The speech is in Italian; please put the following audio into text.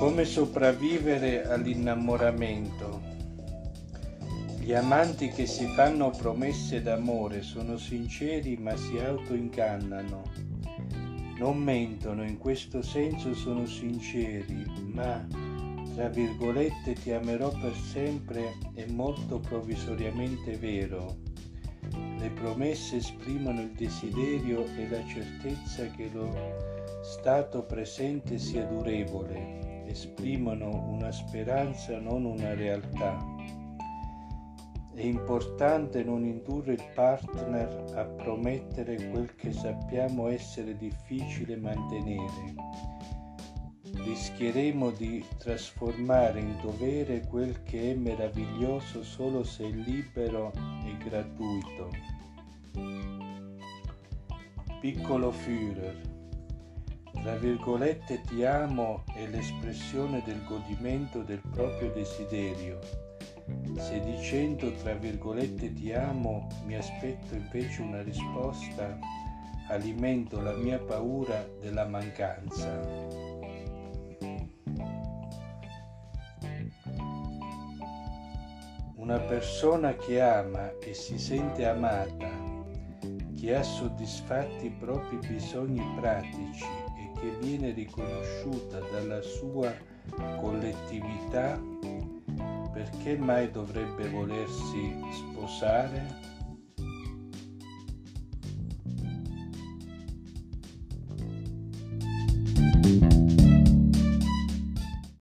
Come sopravvivere all'innamoramento? Gli amanti che si fanno promesse d'amore sono sinceri ma si autoingannano. Non mentono, in questo senso sono sinceri, ma tra virgolette ti amerò per sempre è molto provvisoriamente vero. Le promesse esprimono il desiderio e la certezza che lo stato presente sia durevole, esprimono una speranza, non una realtà. È importante non indurre il partner a promettere quel che sappiamo essere difficile mantenere. Rischieremo di trasformare in dovere quel che è meraviglioso solo se è libero e gratuito. Piccolo Führer tra virgolette ti amo è l'espressione del godimento del proprio desiderio. Se dicendo tra virgolette ti amo mi aspetto invece una risposta, alimento la mia paura della mancanza. Una persona che ama e si sente amata, che ha soddisfatti i propri bisogni pratici che viene riconosciuta dalla sua collettività, perché mai dovrebbe volersi sposare?